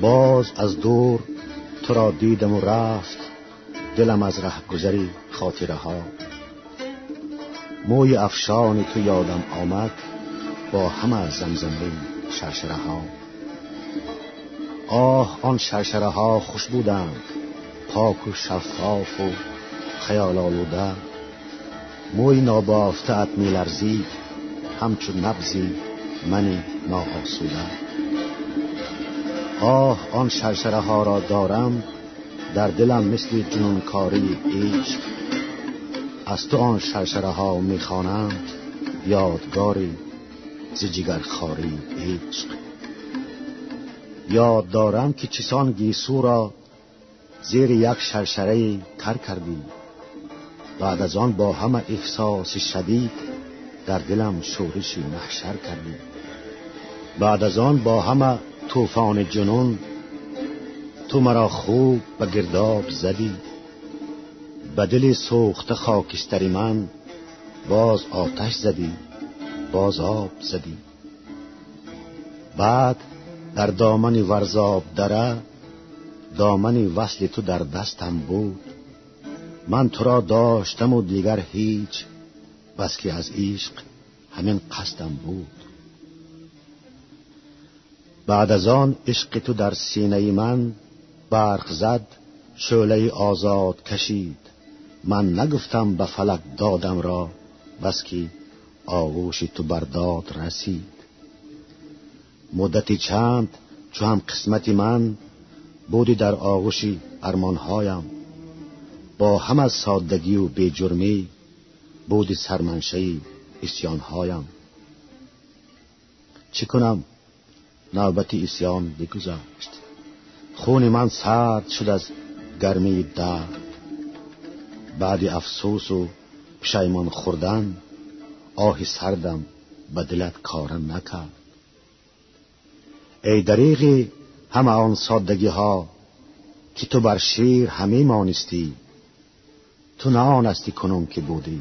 باز از دور تو را دیدم و رفت. دلم از ره گذری خاطره ها موی افشان تو یادم آمد با همه زمزمه شرشره ها آه آن شرشره ها خوش بودند. پاک و شفاف و خیال آلوده. موی نابافته ات میلرزید. همچون نبزی منی ناآسوده. آه آن شرشره ها را دارم در دلم مثل جنونکاری عشق. از تو آن شرشره ها یادگاری ز جگر خاری عشق. یاد دارم که چسان گیسو را زیر یک شرشره تر کردی. بعد از آن با همه احساس شدید در دلم شورشی محشر کردی. بعد از آن با همه طوفان جنون تو مرا خوب به گرداب زدی. به دل سوخت خاکستری من باز آتش زدی باز آب زدی. بعد در دامن ورزاب دره دامن وصل تو در دستم بود. من تو را داشتم و دیگر هیچ بس که از عشق همین قصدم بود. بعد از آن عشق تو در سینه من برق زد شعله آزاد کشید. من نگفتم به فلک دادم را بس که آغوش تو برداد رسید. مدتی چند چو هم قسمتی من بودی در آغوش ارمانهایم. با هم از سادگی و بی جرمی بودی سرمنشه اسیانهایم چی کنم؟ نوبتی اسیان بگذشت خون من سرد شد از گرمی درد. بعد افسوس و پشیمان خوردن آه سردم به دلت کارم نکرد. ای دریغی همه آن سادگی ها که تو بر شیر همه مانستی تو نه آنستی که بودی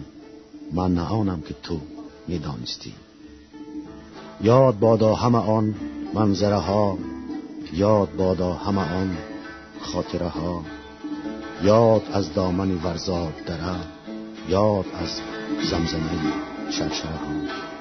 من نه آنم که تو می‌دانستی یاد بادا همه آن منظره ها یاد بادا همه آن خاطره ها یاد از دامن ورزاد دره یاد از زمزمه شرشره ها